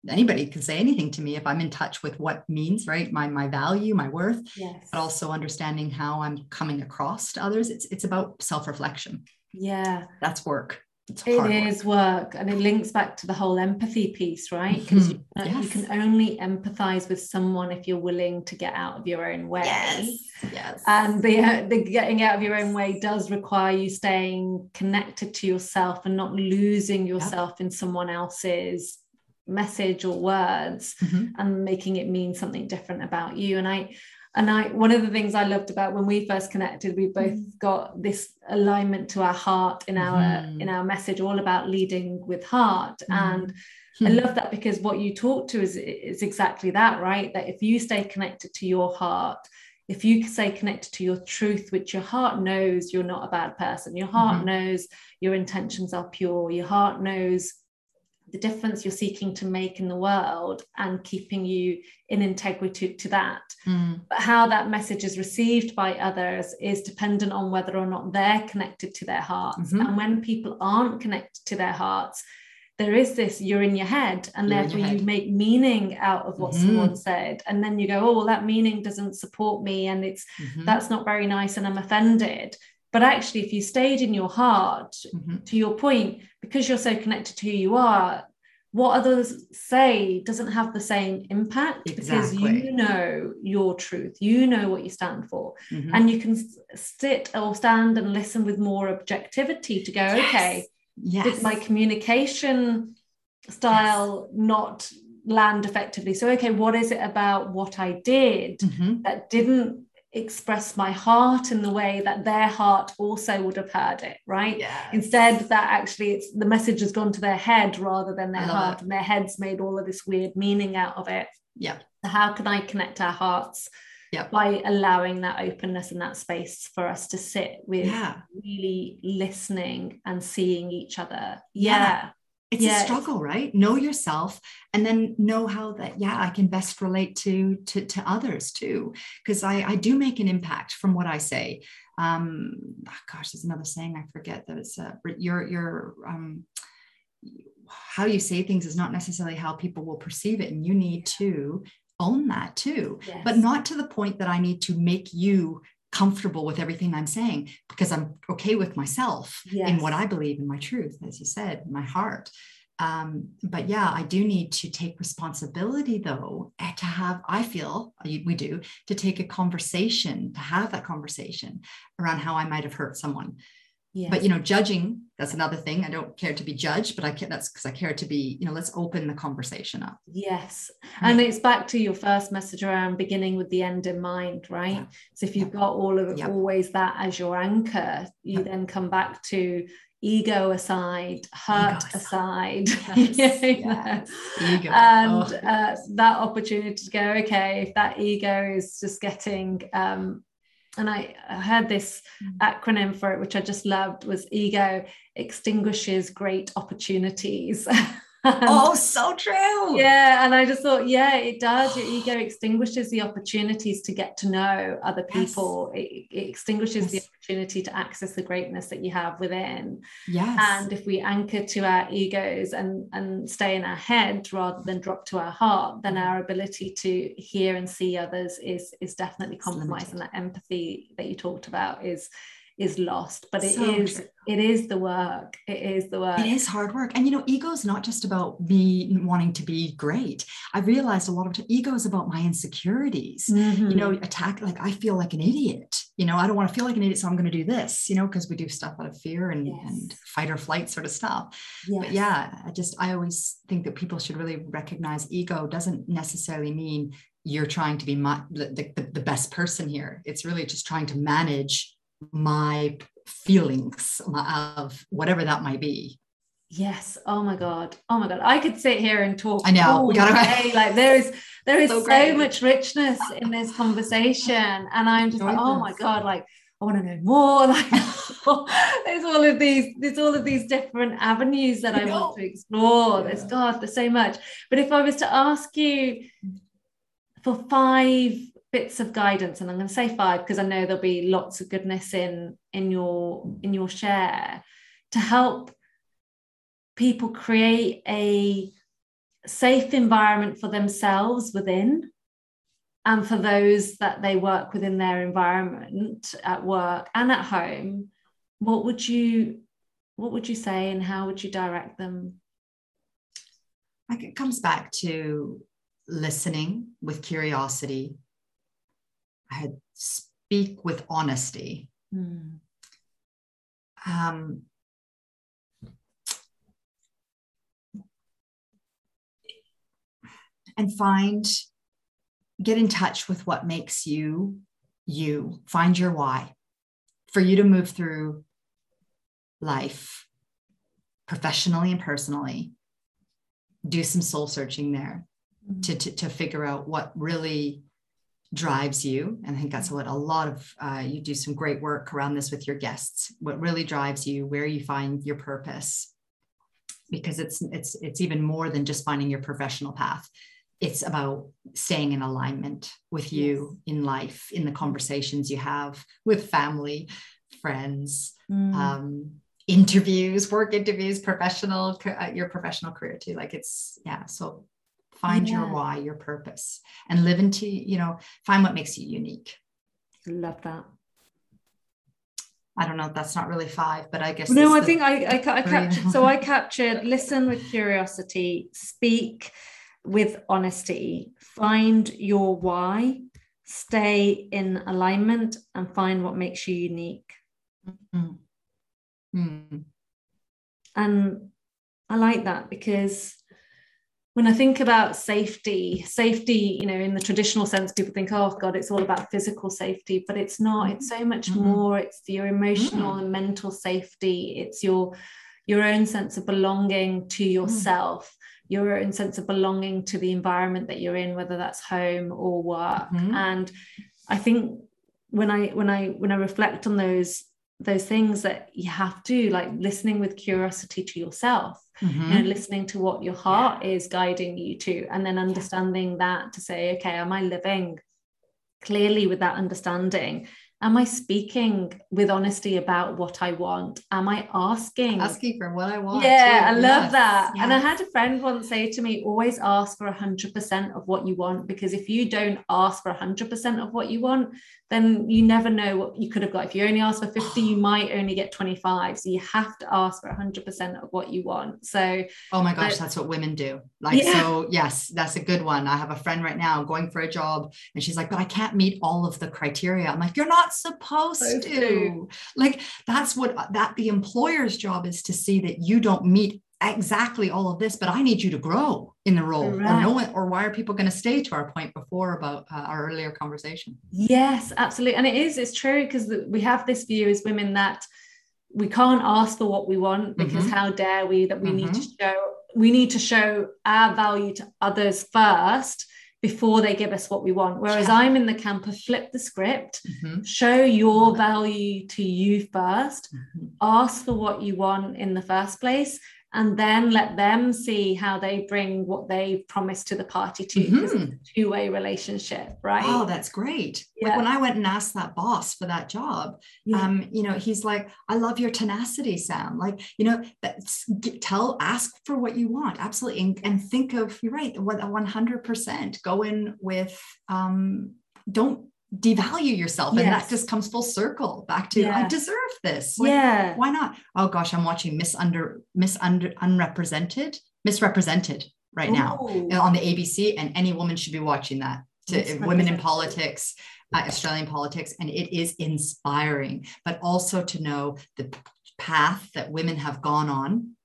anybody can say anything to me if i'm in touch with what means right my my value my worth yes. but also understanding how i'm coming across to others it's it's about self-reflection yeah that's work it's it is work. work. and it links back to the whole empathy piece right because mm-hmm. you, yes. you, can only empathize with someone if you're willing to get out of your own way yes, yes. and the, the getting out of your own way does require you staying connected to yourself and not losing yourself yep. in someone else's message or words mm-hmm. and making it mean something different about you and i and i one of the things i loved about when we first connected we both mm-hmm. got this alignment to our heart in our mm-hmm. in our message all about leading with heart mm-hmm. and I hmm. love that because what you talk to is, is exactly that, right? That if you stay connected to your heart, if you stay connected to your truth, which your heart knows you're not a bad person, your heart mm-hmm. knows your intentions are pure, your heart knows the difference you're seeking to make in the world and keeping you in integrity to that. Mm. But how that message is received by others is dependent on whether or not they're connected to their hearts. Mm-hmm. And when people aren't connected to their hearts, there is this you're in your head and you're therefore you make meaning out of what mm-hmm. someone said and then you go oh well that meaning doesn't support me and it's mm-hmm. that's not very nice and i'm offended but actually, if you stayed in your heart, mm-hmm. to your point, because you're so connected to who you are, what others say doesn't have the same impact exactly. because you know your truth, you know what you stand for, mm-hmm. and you can sit or stand and listen with more objectivity to go, yes. okay, yes. did my communication style yes. not land effectively? So, okay, what is it about what I did mm-hmm. that didn't express my heart in the way that their heart also would have heard it right yes. instead that actually it's the message has gone to their head rather than their heart it. and their heads made all of this weird meaning out of it yeah so how can i connect our hearts yeah. by allowing that openness and that space for us to sit with yeah. really listening and seeing each other yeah, yeah it's a struggle right? Know yourself and then know how that yeah i can best relate to to, to others too. Because I, I do make an impact from what i say. Um oh gosh there's another saying i forget that it's uh, your your um how you say things is not necessarily how people will perceive it and you need to own that too. Yes. but not to the point that i need to make you comfortable with everything I'm saying because I'm okay with myself yes. in what I believe in my truth, as you said, my heart. Um, but yeah, I do need to take responsibility though, eh, to have, I feel we do, to take a conversation, to have that conversation around how I might have hurt someone. Yes. But you know, judging, that's another thing. I don't care to be judged, but I care that's because I care to be, you know, let's open the conversation up. Yes. And it's back to your first message around beginning with the end in mind, right? Yeah. So if you've got all of it, always that as your anchor, you then come back to ego aside, hurt ego aside, aside. Yes, yes. Ego. and oh. uh, that opportunity to go, okay, if that ego is just getting um, and I, I heard this mm. acronym for it, which I just loved, was ego extinguishes great opportunities. oh, so true. Yeah. And I just thought, yeah, it does. Your ego extinguishes the opportunities to get to know other people. Yes. It, it, extinguishes yes. the opportunity to access the greatness that you have within. Yes. And if we anchor to our egos and, and stay in our head rather than drop to our heart, then mm-hmm. our ability to hear and see others is is definitely compromised. And that empathy that you talked about is is lost but it so is true. it is the work it is the work it is hard work and you know ego is not just about me wanting to be great i realized a lot of ego is about my insecurities mm-hmm. you know attack like i feel like an idiot you know i don't want to feel like an idiot so i'm going to do this you know because we do stuff out of fear and, yes. and fight or flight sort of stuff yes. but yeah i just i always think that people should really recognize ego doesn't necessarily mean you're trying to be my, the, the, the best person here it's really just trying to manage my feelings of whatever that might be. Yes. Oh my God. Oh my God. I could sit here and talk. I know. We gotta day. like there is there is so, so much richness in this conversation. And I'm just like, oh my God, like I want to know more. Like there's all of these, there's all of these different avenues that I, I want to explore. Yeah. There's God, there's so much. But if I was to ask you for five bits of guidance, and I'm going to say five because I know there'll be lots of goodness in in your in your share to help people create a safe environment for themselves within and for those that they work within their environment at work and at home. What would you what would you say and how would you direct them? Like it comes back to listening with curiosity i had speak with honesty mm. um, and find get in touch with what makes you you find your why for you to move through life professionally and personally do some soul searching there mm-hmm. to, to, to figure out what really drives you and i think that's what a lot of uh, you do some great work around this with your guests what really drives you where you find your purpose because it's it's it's even more than just finding your professional path it's about staying in alignment with you yes. in life, in the conversations you have with family, friends, mm. um, interviews, work interviews, professional, uh, your professional career too. Like it's, yeah. So find yeah. your why, your purpose, and live into, you know, find what makes you unique. Love that. I don't know. That's not really five, but I guess. No, I the, think I, I, I captured. so I captured listen with curiosity, speak with honesty, find your why, stay in alignment, and find what makes you unique. Mm-hmm. Mm-hmm. And I like that because when I think about safety, safety, you know, in the traditional sense, people think, oh God, it's all about physical safety, but it's not. It's so much mm-hmm. more. It's your emotional mm-hmm. and mental safety. It's your your own sense of belonging to mm. yourself your own sense of belonging to the environment that you're in whether that's home or work mm-hmm. and i think when i when i when i reflect on those those things that you have to like listening with curiosity to yourself mm-hmm. you know listening to what your heart yeah. is guiding you to and then understanding yeah. that to say okay am i living clearly with that understanding am I speaking with honesty about what I want? Am I asking? Asking for what I want. Yeah, too. I love yes. that. Yes. And I had a friend once say to me, always ask for 100% of what you want, because if you don't ask for 100% of what you want, then you never know what you could have got. If you only ask for 50, you might only get 25. So you have to ask for 100% of what you want. So, oh my gosh, but, that's what women do. Like, yeah. so yes, that's a good one. I have a friend right now going for a job and she's like, but I can't meet all of the criteria. I'm like, you're not supposed to. Like, that's what that the employer's job is to see that you don't meet exactly all of this, but I need you to grow in the role Correct. or know it, or why are people going to stay to our point before about uh, our earlier conversation? Yes, absolutely. And it is, it's true because we have this view as women that we can't ask for what we want because mm-hmm. how dare we that we mm-hmm. need to mm-hmm. show we need to show our value to others first before they give us what we want. Whereas yeah. I'm in the camp of flip the script, mm-hmm. show your value to you 1st mm-hmm. ask for what you want in the first place, and then let them see how they bring what they promised to the party to mm-hmm. two-way relationship right oh that's great yeah. like when i went and asked that boss for that job yeah. um you know he's like i love your tenacity sam like you know that's tell ask for what you want absolutely and, and think of you're right what 100% go in with um don't devalue yourself yes. and that just comes full circle back to yeah. i deserve this like, yeah why not oh gosh i'm watching misunder misunder unrepresented Ms Represented right Ooh. now on the abc and any woman should be watching that to women in politics uh, australian politics and it is inspiring but also to know the path that women have gone on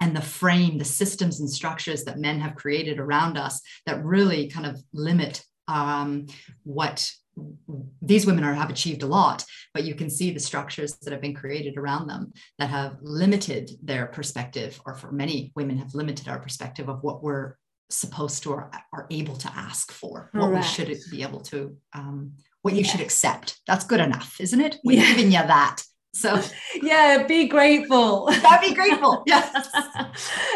and the frame the systems and structures that men have created around us that really kind of limit um, what these women are, have achieved a lot, but you can see the structures that have been created around them that have limited their perspective, or for many women have limited our perspective of what we're supposed to or are able to ask for, what we should be able to, um, what you should accept. That's good enough, isn't it? We're yeah. giving you that. So yeah, be grateful. Yeah, be grateful. Yes.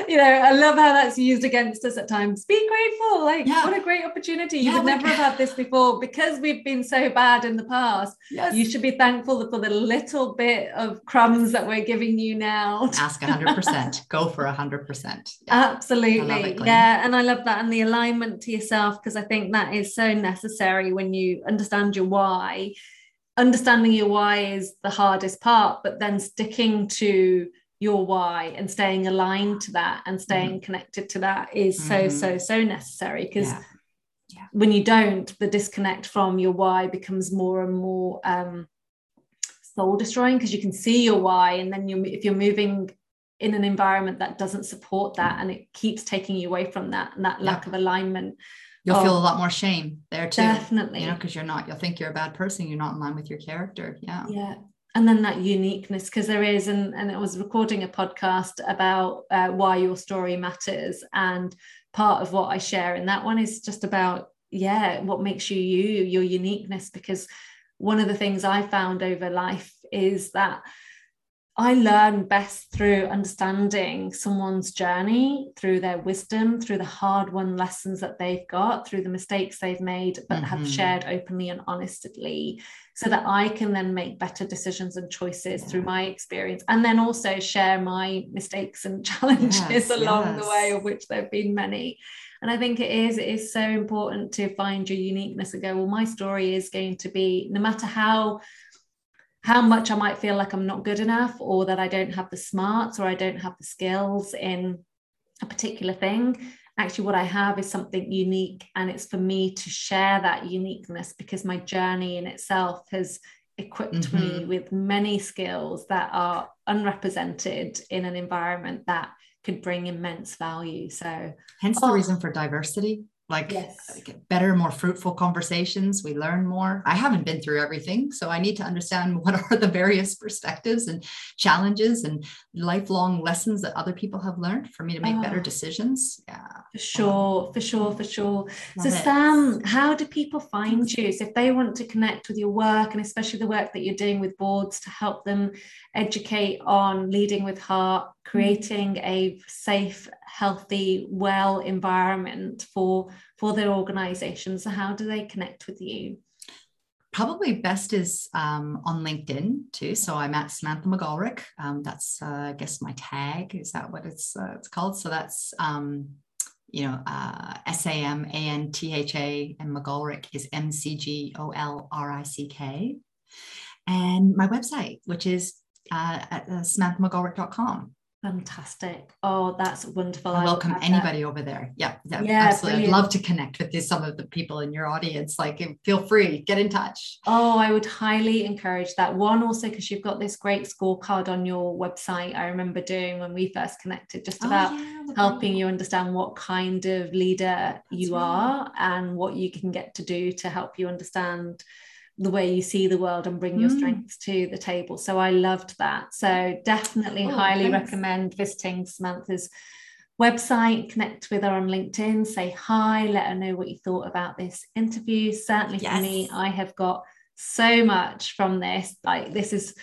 you know, I love how that's used against us at times. Be grateful. Like yeah. what a great opportunity. You yeah, would never have had this before because we've been so bad in the past. Yes. You should be thankful for the little bit of crumbs that we're giving you now. Ask 100%. Go for 100%. Yeah. Absolutely. yeah. And I love that. And the alignment to yourself, because I think that is so necessary when you understand your why understanding your why is the hardest part, but then sticking to your why and staying aligned to that and staying mm-hmm. connected to that is mm-hmm. so, so, so necessary because yeah. yeah. when you don't, the disconnect from your why becomes more and more um, soul destroying because you can see your why. And then you, if you're moving in an environment that doesn't support that and it keeps taking you away from that and that lack yeah. of alignment you'll oh, feel a lot more shame there too. Definitely. You know, because you're not, you'll think you're a bad person. You're not in line with your character. Yeah. Yeah. And then that uniqueness, because there is, and, and it was recording a podcast about uh, why your story matters. And part of what I share in that one is just about, yeah, what makes you you, your uniqueness. Because one of the things I found over life is that I learn best through understanding someone's journey, through their wisdom, through the hard won lessons that they've got, through the mistakes they've made, but mm-hmm. have shared openly and honestly, so that I can then make better decisions and choices yeah. through my experience. And then also share my mistakes and challenges yes, along yes. the way, of which there have been many. And I think it is, it is so important to find your uniqueness and go, well, my story is going to be, no matter how how much I might feel like I'm not good enough or that I don't have the smarts or I don't have the skills in a particular thing. Actually, what I have is something unique, and it's for me to share that uniqueness because my journey in itself has equipped mm-hmm. me with many skills that are unrepresented in an environment that could bring immense value. So, hence oh, the reason for diversity like, yes. better more fruitful conversations. We learn more. I haven't been through everything so i need to understand what are the various perspectives and challenges and lifelong lessons that other people have learned for me to make oh, better decisions. Yeah. For sure um, for sure for sure. So it. sam how do people find you? So if they want to connect with your work and especially the work that you're doing with boards to help them educate on leading with heart creating a safe healthy well environment for for their organization. so how do they connect with you? Probably best is um, on linkedin too. So i'm at samantha McGoldrick um, that's uh, i guess my tag. Is that what it's uh, it's called? So that's um, you know uh, s-a-m-a-n-t-h-a and McGoldrick is m-c-g-o-l-r-i-c-k and my website which is uh, at uh, samanthamcgoldrick.com Fantastic. Oh, that's wonderful. I welcome anybody that. over there. Yeah, yeah, yeah absolutely. Brilliant. I'd love to connect with this, some of the people in your audience. Like, feel free, get in touch. Oh, I would highly encourage that. One, also, because you've got this great scorecard on your website. I remember doing when we first connected, just oh, about oh, yeah, helping you understand what kind of leader that's you right. are and what you can get to do to help you understand the way you see the world and bring your mm. strengths to the table. So I loved that. So definitely oh, highly thanks. recommend visiting Samantha's website, connect with her on LinkedIn, say hi, let her know what you thought about this interview. Certainly yes. for me, I have got so much from this. Like this is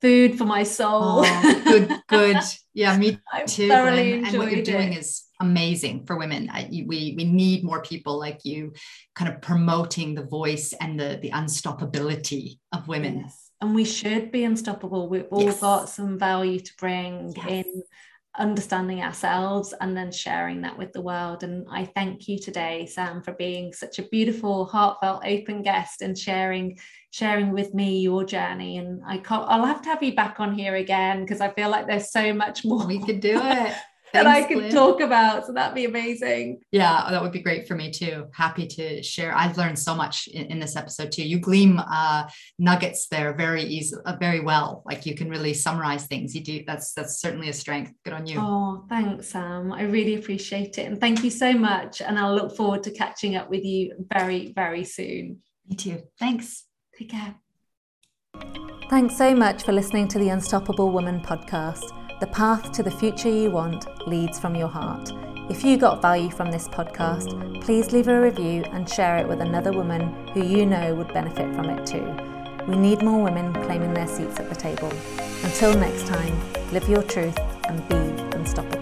food for my soul. Oh, good, good. Yeah, me too. And, and, what you're doing it. is amazing for women. I, we we need more people like you, kind of promoting the voice and the the unstoppability of women. Yes. And we should be unstoppable. We've all yes. got some value to bring yes. in understanding ourselves and then sharing that with the world. And I thank you today, Sam, for being such a beautiful, heartfelt, open guest and sharing sharing with me your journey. And I can't, I'll have to have you back on here again because I feel like there's so much more. We could do it. that I could talk about. So that'd be amazing. Yeah, that would be great for me too. Happy to share. I've learned so much in, in this episode too. You gleam uh, nuggets there very easy, uh, very well. Like you can really summarize things. You do. That's that's certainly a strength. Good on you. Oh, thanks, Sam. I really appreciate it, and thank you so much. And I'll look forward to catching up with you very, very soon. Me too. Thanks. Take care. Thanks so much for listening to the Unstoppable Woman podcast. The path to the future you want leads from your heart. If you got value from this podcast, please leave a review and share it with another woman who you know would benefit from it too. We need more women claiming their seats at the table. Until next time, live your truth and be unstoppable.